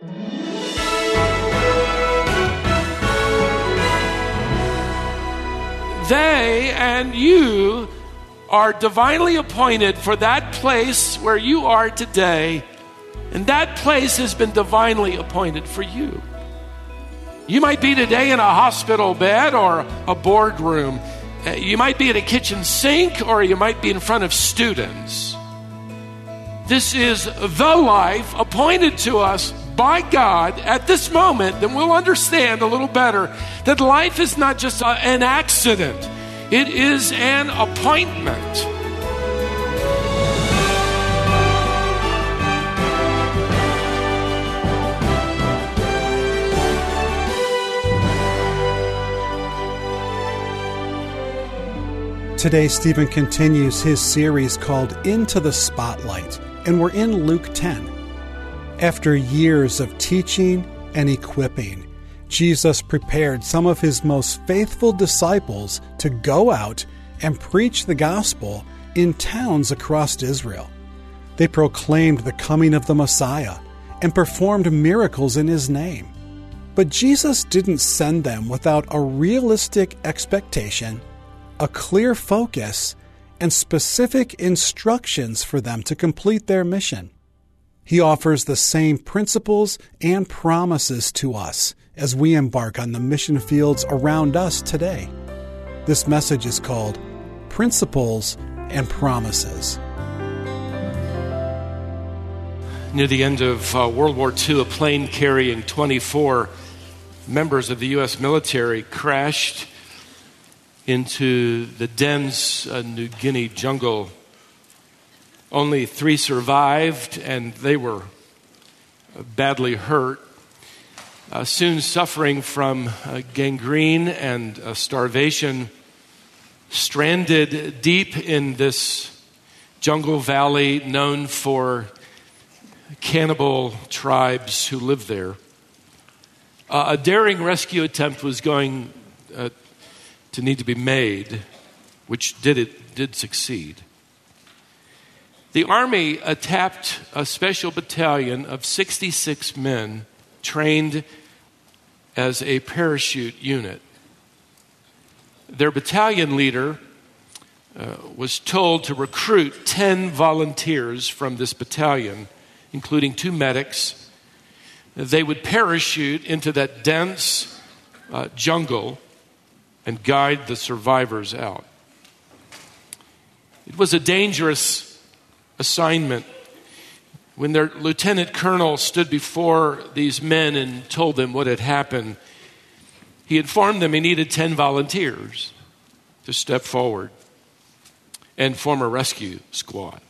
They and you are divinely appointed for that place where you are today, and that place has been divinely appointed for you. You might be today in a hospital bed or a boardroom. Uh, you might be at a kitchen sink or you might be in front of students. This is the life appointed to us by God at this moment, then we'll understand a little better that life is not just a, an accident, it is an appointment. Today, Stephen continues his series called Into the Spotlight, and we're in Luke 10. After years of teaching and equipping, Jesus prepared some of his most faithful disciples to go out and preach the gospel in towns across Israel. They proclaimed the coming of the Messiah and performed miracles in his name. But Jesus didn't send them without a realistic expectation, a clear focus, and specific instructions for them to complete their mission. He offers the same principles and promises to us as we embark on the mission fields around us today. This message is called Principles and Promises. Near the end of uh, World War II, a plane carrying 24 members of the U.S. military crashed into the dense uh, New Guinea jungle only three survived, and they were badly hurt. Uh, soon suffering from uh, gangrene and uh, starvation, stranded deep in this jungle valley known for cannibal tribes who live there. Uh, a daring rescue attempt was going uh, to need to be made, which did it did succeed. The Army attacked a special battalion of 66 men trained as a parachute unit. Their battalion leader uh, was told to recruit 10 volunteers from this battalion, including two medics. They would parachute into that dense uh, jungle and guide the survivors out. It was a dangerous assignment. When their lieutenant colonel stood before these men and told them what had happened, he informed them he needed 10 volunteers to step forward and form a rescue squad.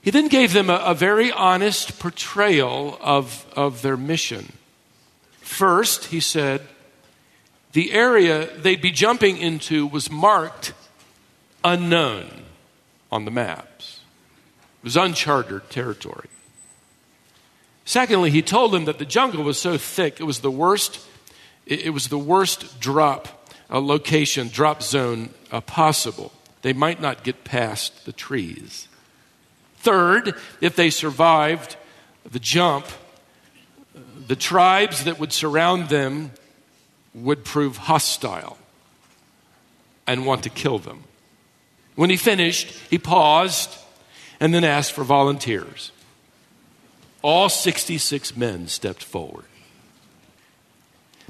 He then gave them a, a very honest portrayal of, of their mission. First, he said, the area they'd be jumping into was marked unknown on the maps. It was uncharted territory. Secondly, he told them that the jungle was so thick, it was the worst, it was the worst drop uh, location, drop zone uh, possible. They might not get past the trees. Third, if they survived the jump, the tribes that would surround them would prove hostile and want to kill them. When he finished, he paused and then asked for volunteers. All 66 men stepped forward.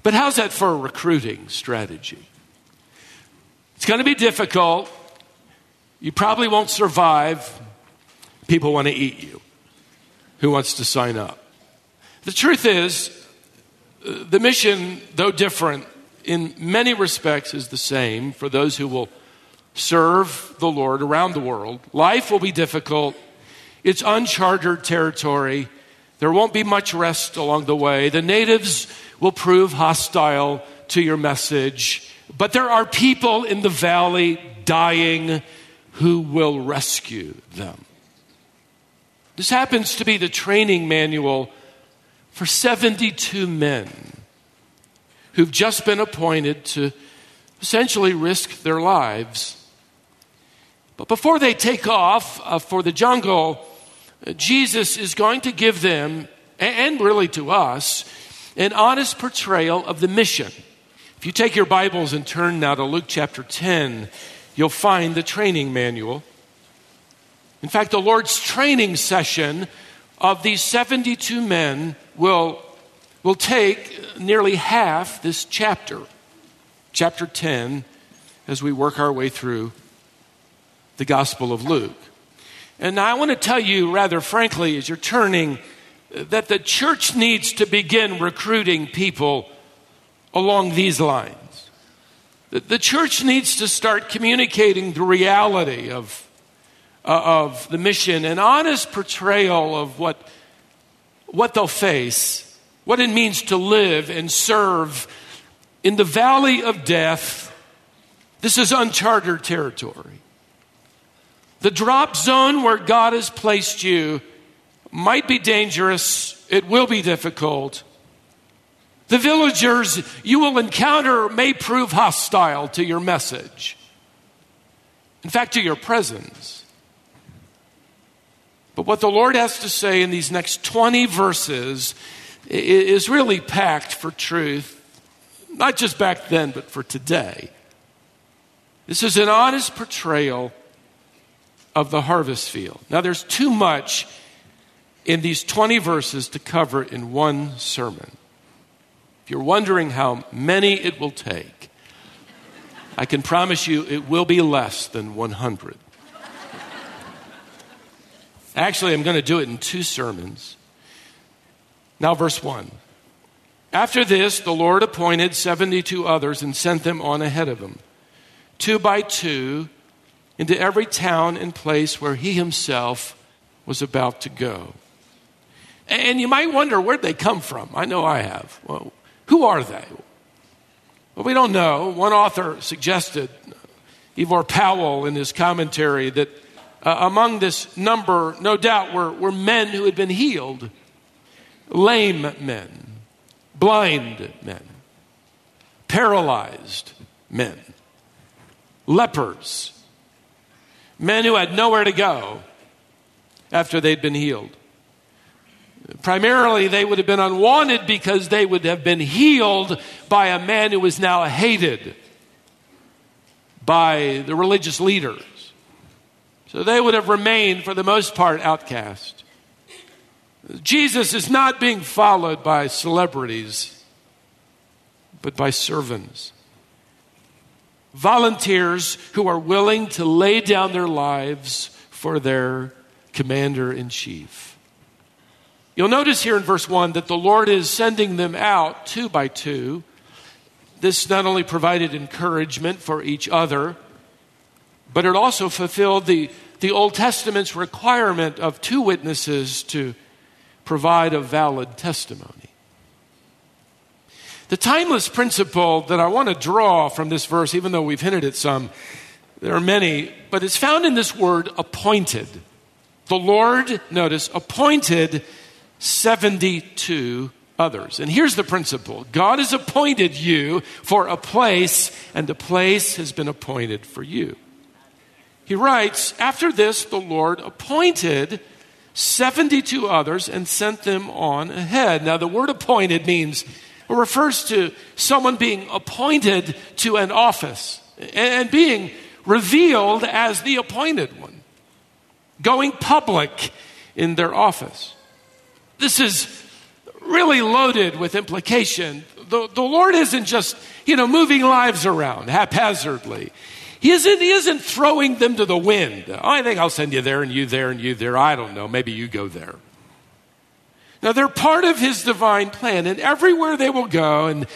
But how's that for a recruiting strategy? It's going to be difficult. You probably won't survive. People want to eat you. Who wants to sign up? The truth is, uh, the mission, though different, in many respects is the same for those who will serve the Lord around the world. Life will be difficult. It's uncharted territory. There won't be much rest along the way. The natives will prove hostile to your message. But there are people in the valley dying who will rescue them. This happens to be the training manual for 72 men who've just been appointed to essentially risk their lives but before they take off uh, for the jungle, Jesus is going to give them and really to us, an honest portrayal of the mission. If you take your Bibles and turn now to Luke chapter 10, you'll find the training manual. In fact, the Lord's training session of these 72 men will, will take nearly half this chapter, chapter 10, as we work our way through the Gospel of Luke. And I want to tell you, rather frankly, as you're turning, that the church needs to begin recruiting people along these lines. The church needs to start communicating the reality of, uh, of the mission, an honest portrayal of what, what they'll face, what it means to live and serve in the valley of death. This is uncharted territory. The drop zone where God has placed you might be dangerous, it will be difficult. The villagers you will encounter may prove hostile to your message, in fact, to your presence. But what the Lord has to say in these next 20 verses is really packed for truth, not just back then, but for today. This is an honest portrayal of the harvest field. Now, there's too much in these 20 verses to cover in one sermon. If you're wondering how many it will take, I can promise you it will be less than 100. Actually, I'm going to do it in two sermons. Now, verse 1. After this, the Lord appointed 72 others and sent them on ahead of him, two by two into every town and place where he himself was about to go. And you might wonder where'd they come from? I know I have. Well, who are they? Well, we don't know. One author suggested, Ivor Powell, in his commentary, that uh, among this number, no doubt, were, were men who had been healed lame men, blind men, paralyzed men, lepers, men who had nowhere to go after they'd been healed. Primarily, they would have been unwanted because they would have been healed by a man who was now hated by the religious leaders. So they would have remained, for the most part, outcast. Jesus is not being followed by celebrities, but by servants volunteers who are willing to lay down their lives for their commander in chief. You'll notice here in verse 1 that the Lord is sending them out two by two. This not only provided encouragement for each other, but it also fulfilled the, the Old Testament's requirement of two witnesses to provide a valid testimony. The timeless principle that I want to draw from this verse, even though we've hinted at some, there are many, but it's found in this word appointed. The Lord, notice, appointed 72 others. And here's the principle God has appointed you for a place, and the place has been appointed for you. He writes, After this, the Lord appointed 72 others and sent them on ahead. Now, the word appointed means refers to someone being appointed to an office and being revealed as the appointed one, going public in their office. This is really loaded with implication. The, the Lord isn't just, you know, moving lives around haphazardly. He isn't, he isn't throwing them to the wind. Oh, I think I'll send you there and you there and you there. I don't know. Maybe you go there. Now, they're part of his divine plan, and everywhere they will go and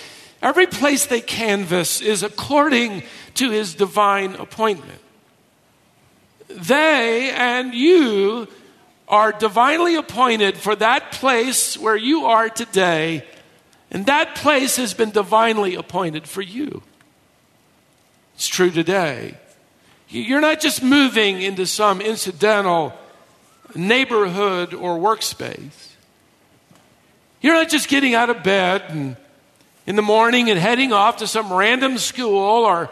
every place they canvass is according to his divine appointment. They and you are divinely appointed for that place where you are today, and that place has been divinely appointed for you. It's true today. You're not just moving into some incidental neighborhood or workspace. You're not just getting out of bed and in the morning and heading off to some random school or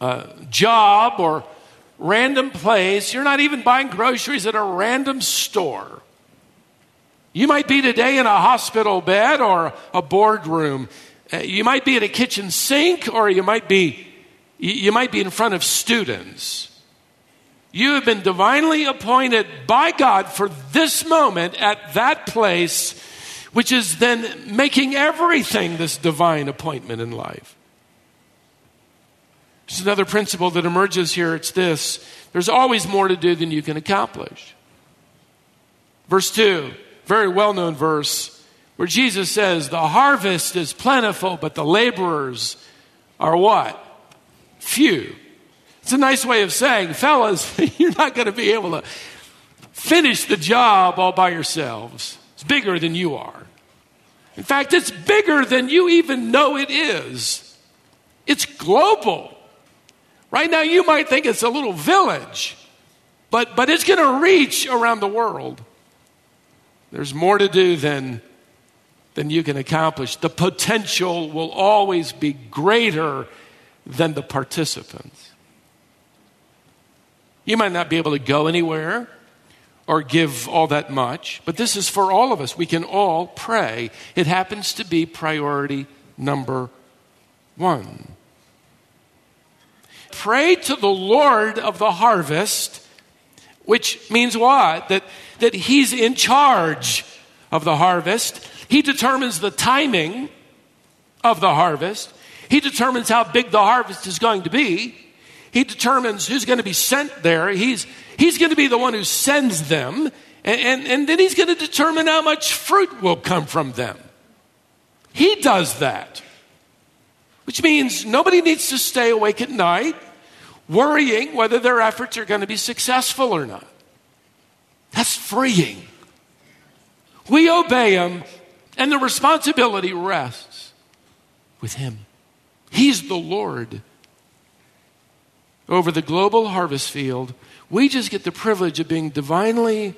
uh, job or random place. You're not even buying groceries at a random store. You might be today in a hospital bed or a boardroom. Uh, you might be at a kitchen sink or you might be you might be in front of students. You have been divinely appointed by God for this moment at that place, which is then making everything this divine appointment in life. There's another principle that emerges here. It's this there's always more to do than you can accomplish. Verse 2, very well known verse, where Jesus says, The harvest is plentiful, but the laborers are what? Few. It's a nice way of saying, fellas, you're not going to be able to finish the job all by yourselves. It's bigger than you are. In fact, it's bigger than you even know it is. It's global. Right now, you might think it's a little village, but, but it's going to reach around the world. There's more to do than, than you can accomplish. The potential will always be greater than the participants. You might not be able to go anywhere or give all that much, but this is for all of us. We can all pray. It happens to be priority number one. Pray to the Lord of the harvest, which means what? That, that He's in charge of the harvest. He determines the timing of the harvest. He determines how big the harvest is going to be. He determines who's going to be sent there. He's, he's going to be the one who sends them. And, and, and then he's going to determine how much fruit will come from them. He does that. Which means nobody needs to stay awake at night worrying whether their efforts are going to be successful or not. That's freeing. We obey him, and the responsibility rests with him. He's the Lord over the global harvest field. We just get the privilege of being divinely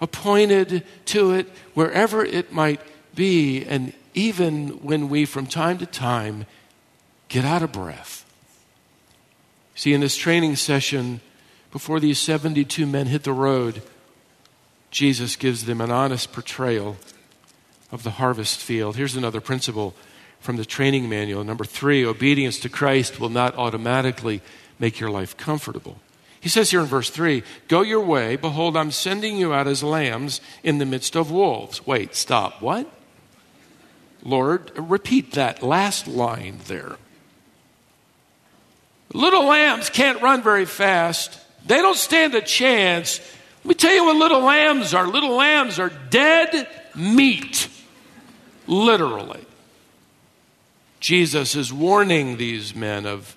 appointed to it wherever it might be, and even when we, from time to time, get out of breath. See, in this training session, before these 72 men hit the road, Jesus gives them an honest portrayal of the harvest field. Here's another principle from the training manual. Number three, obedience to Christ will not automatically make your life comfortable. He says here in verse 3 Go your way, behold, I'm sending you out as lambs in the midst of wolves. Wait, stop. What? Lord, repeat that last line there. Little lambs can't run very fast, they don't stand a chance. Let me tell you what little lambs are. Little lambs are dead meat, literally. Jesus is warning these men of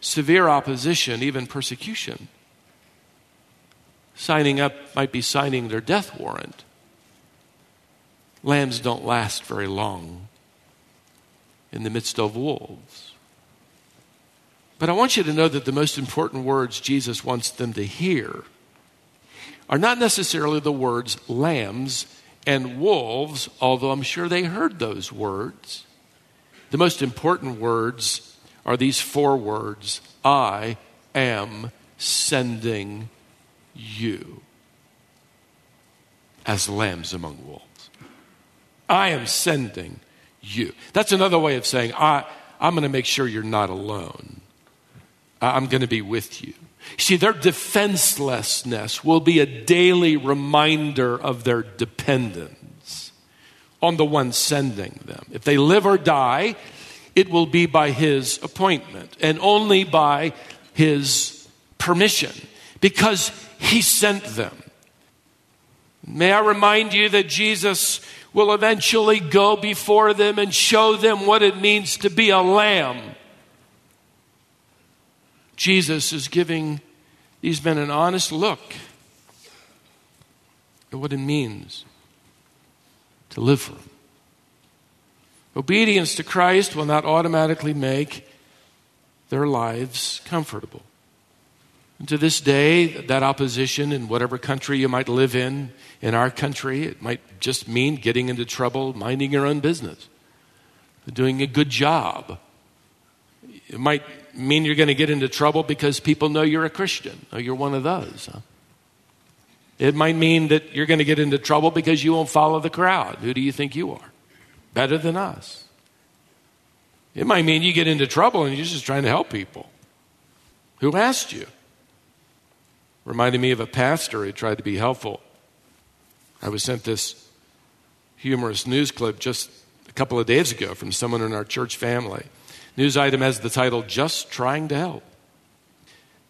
severe opposition, even persecution. Signing up might be signing their death warrant. Lambs don't last very long in the midst of wolves. But I want you to know that the most important words Jesus wants them to hear are not necessarily the words lambs and wolves, although I'm sure they heard those words. The most important words are these four words I am sending you as lambs among wolves. I am sending you. That's another way of saying, I, I'm going to make sure you're not alone. I'm going to be with you. See, their defenselessness will be a daily reminder of their dependence on the one sending them. If they live or die, it will be by his appointment and only by his permission because he sent them. May I remind you that Jesus will eventually go before them and show them what it means to be a lamb. Jesus is giving these men an honest look at what it means to live for Him. Obedience to Christ will not automatically make their lives comfortable. And to this day, that opposition in whatever country you might live in, in our country, it might just mean getting into trouble, minding your own business, doing a good job. It might mean you're going to get into trouble because people know you're a Christian. or you're one of those. Huh? It might mean that you're going to get into trouble because you won't follow the crowd. Who do you think you are? Better than us. It might mean you get into trouble and you're just trying to help people. Who asked you? Reminded me of a pastor who tried to be helpful. I was sent this humorous news clip just a couple of days ago from someone in our church family. News item has the title, Just Trying to Help.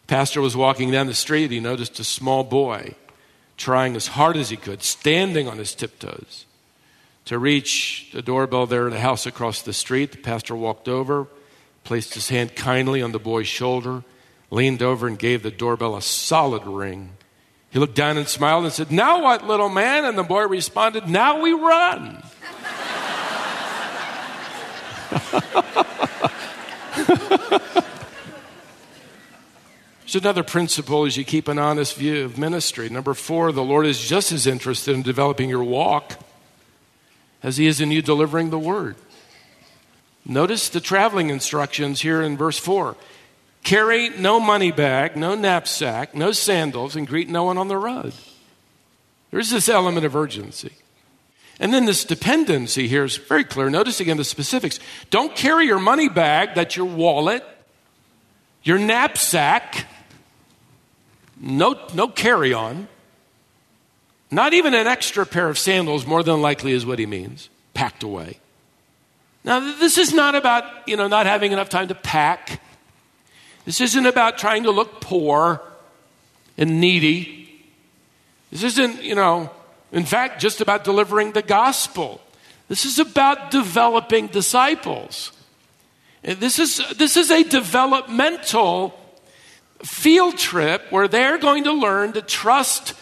Pastor was walking down the street. He noticed a small boy trying as hard as he could, standing on his tiptoes, to reach the doorbell there in the house across the street. The pastor walked over, placed his hand kindly on the boy's shoulder, leaned over and gave the doorbell a solid ring. He looked down and smiled and said, Now what, little man? And the boy responded, Now we run. There's another principle as you keep an honest view of ministry. Number four, the Lord is just as interested in developing your walk as He is in you delivering the word. Notice the traveling instructions here in verse 4 carry no money bag, no knapsack, no sandals, and greet no one on the road. There's this element of urgency. And then this dependency here is very clear. Notice again the specifics. Don't carry your money bag, that's your wallet, your knapsack, no, no carry on. Not even an extra pair of sandals, more than likely, is what he means, packed away. Now, this is not about, you know, not having enough time to pack. This isn't about trying to look poor and needy. This isn't, you know, in fact, just about delivering the gospel. This is about developing disciples. And this is, this is a developmental field trip where they're going to learn to trust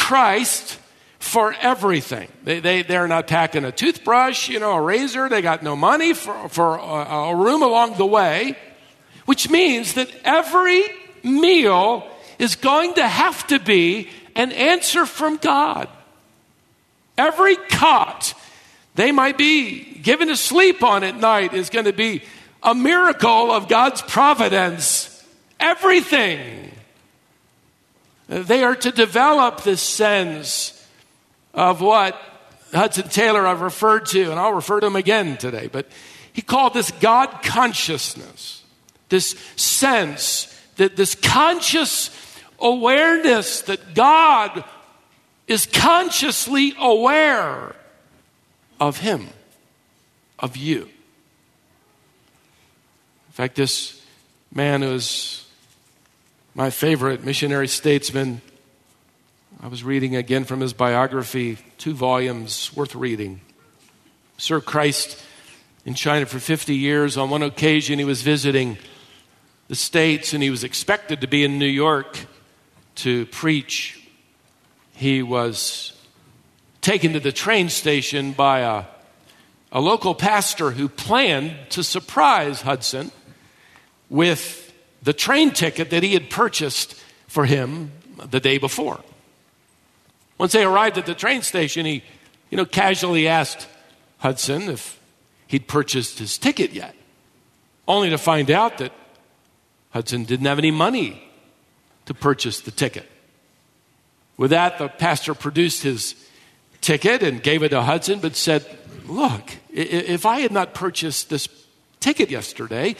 Christ for everything. They, they, they're not packing a toothbrush, you know, a razor. They got no money for, for a, a room along the way, which means that every meal is going to have to be an answer from God. Every cot they might be given to sleep on at night is going to be a miracle of God's providence everything. They are to develop this sense of what Hudson Taylor I've referred to, and I'll refer to him again today, but he called this God consciousness, this sense that this conscious awareness that God is consciously aware of him, of you. In fact, this man who's my favorite missionary statesman. I was reading again from his biography, two volumes worth reading. Served Christ in China for 50 years. On one occasion, he was visiting the States and he was expected to be in New York to preach. He was taken to the train station by a, a local pastor who planned to surprise Hudson with the train ticket that he had purchased for him the day before. Once they arrived at the train station, he, you know, casually asked Hudson if he'd purchased his ticket yet, only to find out that Hudson didn't have any money to purchase the ticket. With that, the pastor produced his ticket and gave it to Hudson, but said, Look, if I had not purchased this ticket yesterday,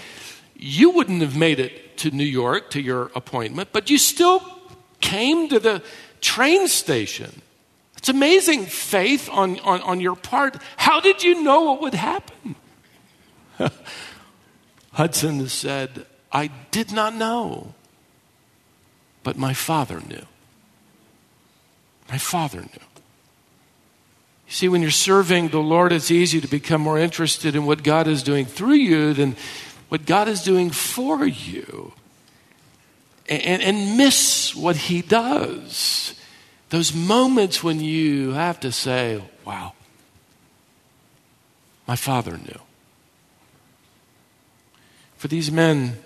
you wouldn't have made it to New York to your appointment, but you still came to the train station. It's amazing faith on, on, on your part. How did you know what would happen? Hudson said, I did not know, but my father knew. My father knew. You see, when you're serving the Lord, it's easy to become more interested in what God is doing through you than what God is doing for you and, and miss what He does. Those moments when you have to say, wow, my father knew. For these men,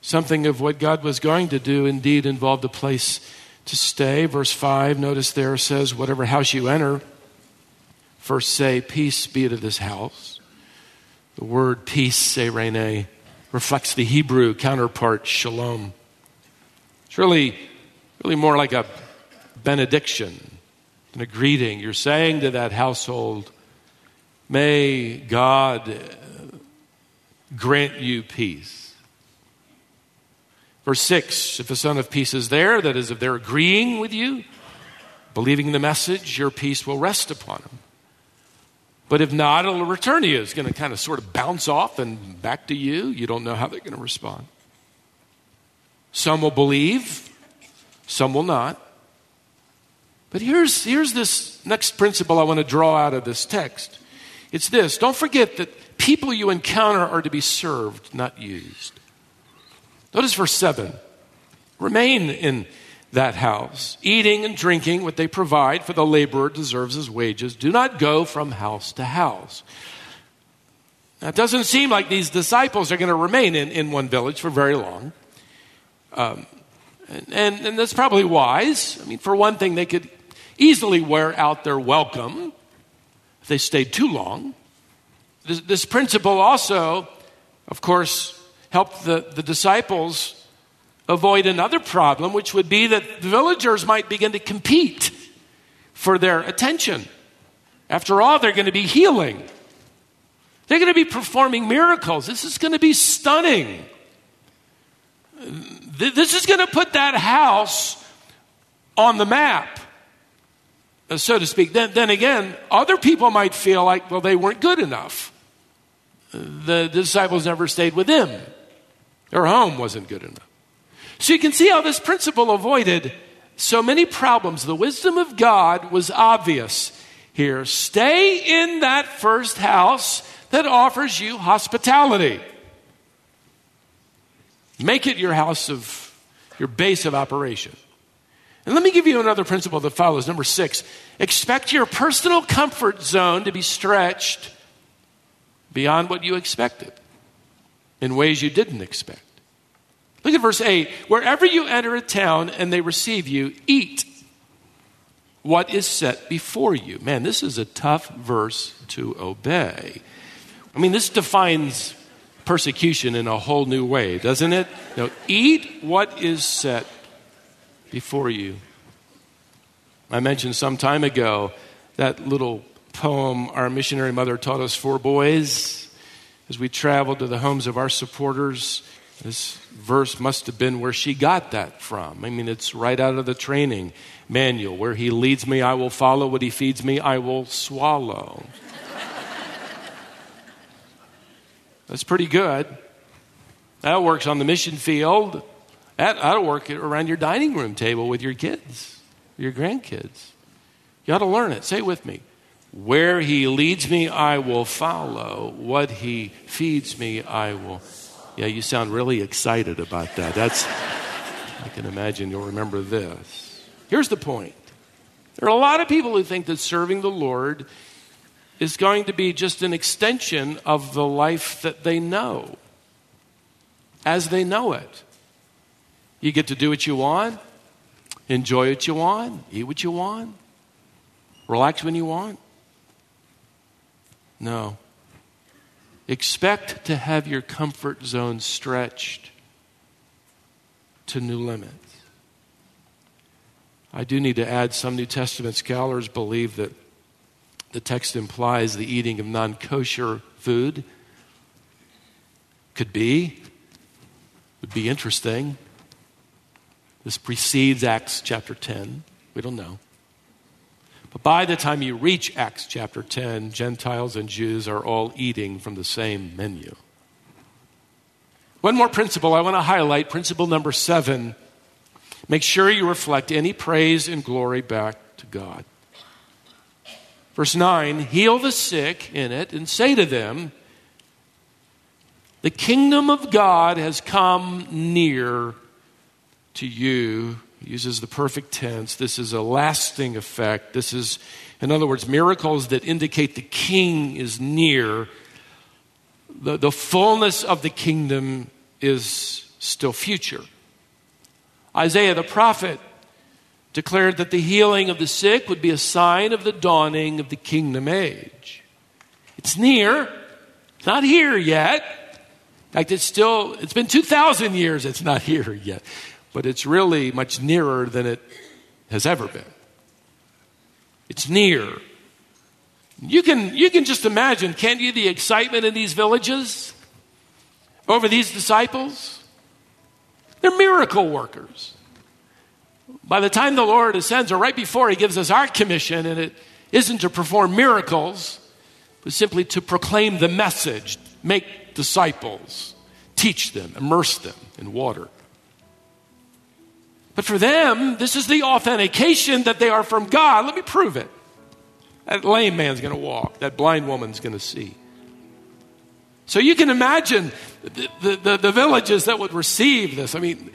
something of what God was going to do indeed involved a place to stay. Verse 5, notice there says, Whatever house you enter, first say, Peace be to this house. The word peace, eirene, reflects the Hebrew counterpart, shalom. It's really, really more like a benediction and a greeting. You're saying to that household, May God uh, grant you peace. Verse 6 If the Son of Peace is there, that is, if they're agreeing with you, believing the message, your peace will rest upon them. But if not, it'll return to you. It's going to kind of sort of bounce off and back to you. You don't know how they're going to respond. Some will believe, some will not. But here's, here's this next principle I want to draw out of this text. It's this don't forget that people you encounter are to be served, not used. Notice verse 7 remain in that house, eating and drinking what they provide, for the laborer deserves his wages. Do not go from house to house. Now, it doesn't seem like these disciples are going to remain in, in one village for very long. Um, and, and, and that's probably wise. I mean, for one thing, they could easily wear out their welcome if they stayed too long. This, this principle also, of course, helped the, the disciples avoid another problem, which would be that the villagers might begin to compete for their attention. After all, they're going to be healing, they're going to be performing miracles. This is going to be stunning. This is going to put that house on the map, uh, so to speak. Then, then again, other people might feel like, well, they weren't good enough. The disciples never stayed with him, their home wasn't good enough. So you can see how this principle avoided so many problems. The wisdom of God was obvious here. Stay in that first house that offers you hospitality. Make it your house of, your base of operation. And let me give you another principle that follows. Number six, expect your personal comfort zone to be stretched beyond what you expected in ways you didn't expect. Look at verse 8. Wherever you enter a town and they receive you, eat what is set before you. Man, this is a tough verse to obey. I mean, this defines persecution in a whole new way, doesn't it? No, eat what is set before you. I mentioned some time ago that little poem our missionary mother taught us four boys as we traveled to the homes of our supporters this verse must have been where she got that from. I mean, it's right out of the training manual. Where he leads me, I will follow. What he feeds me, I will swallow. That's pretty good. That works on the mission field. That, that'll work around your dining room table with your kids, your grandkids. You ought to learn it. Say it with me. Where he leads me, I will follow. What he feeds me, I will yeah, you sound really excited about that. That's, I can imagine you'll remember this. Here's the point there are a lot of people who think that serving the Lord is going to be just an extension of the life that they know as they know it. You get to do what you want, enjoy what you want, eat what you want, relax when you want. No. Expect to have your comfort zone stretched to new limits. I do need to add some New Testament scholars believe that the text implies the eating of non kosher food. Could be. Would be interesting. This precedes Acts chapter 10. We don't know. But by the time you reach Acts chapter 10, Gentiles and Jews are all eating from the same menu. One more principle I want to highlight, principle number seven. Make sure you reflect any praise and glory back to God. Verse 9 Heal the sick in it and say to them, The kingdom of God has come near to you uses the perfect tense. This is a lasting effect. This is, in other words, miracles that indicate the king is near. The, the fullness of the kingdom is still future. Isaiah the prophet declared that the healing of the sick would be a sign of the dawning of the kingdom age. It's near, it's not here yet. In fact, it's still, it's been 2,000 years, it's not here yet but it's really much nearer than it has ever been. It's near. You can, you can just imagine, can't you, the excitement in these villages over these disciples? They're miracle workers. By the time the Lord ascends, or right before He gives us our commission, and it isn't to perform miracles, but simply to proclaim the message, make disciples, teach them, immerse them in water. But for them, this is the authentication that they are from God. Let me prove it. That lame man's going to walk, that blind woman's going to see. So you can imagine the, the, the, the, villages that would receive this. I mean,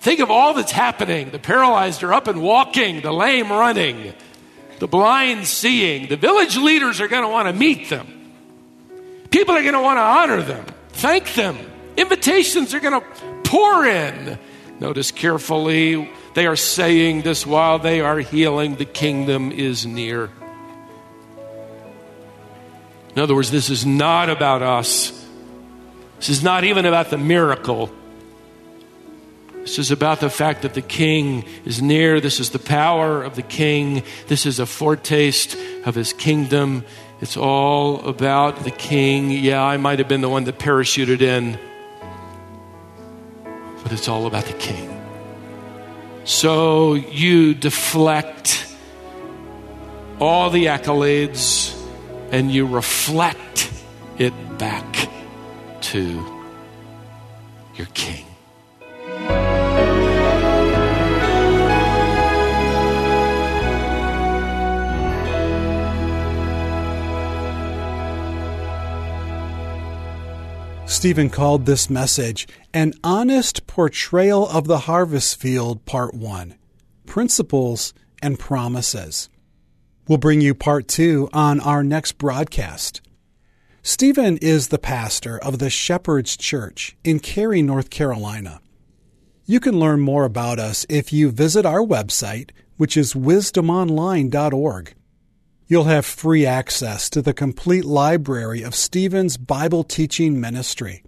think of all that's happening. The paralyzed are up and walking, the lame running, the blind seeing. The village leaders are going to want to meet them. People are going to want to honor them, thank them. Invitations are going to pour in. Notice carefully, they are saying this while they are healing, the kingdom is near. In other words, this is not about us. This is not even about the miracle. This is about the fact that the king is near. This is the power of the king. This is a foretaste of his kingdom. It's all about the king. Yeah, I might have been the one that parachuted in, but it's all about the king. So you deflect all the accolades and you reflect it back to your king. Stephen called this message An Honest Portrayal of the Harvest Field, Part 1 Principles and Promises. We'll bring you part two on our next broadcast. Stephen is the pastor of the Shepherd's Church in Cary, North Carolina. You can learn more about us if you visit our website, which is wisdomonline.org. You'll have free access to the complete library of Stephen's Bible teaching ministry.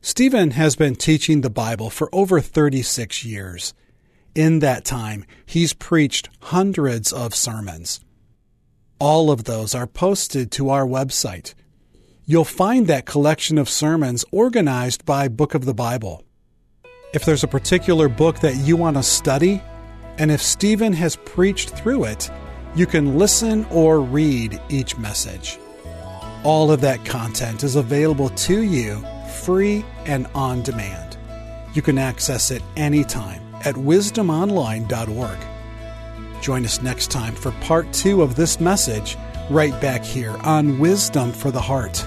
Stephen has been teaching the Bible for over 36 years. In that time, he's preached hundreds of sermons. All of those are posted to our website. You'll find that collection of sermons organized by Book of the Bible. If there's a particular book that you want to study, and if Stephen has preached through it, you can listen or read each message. All of that content is available to you free and on demand. You can access it anytime at wisdomonline.org. Join us next time for part two of this message right back here on Wisdom for the Heart.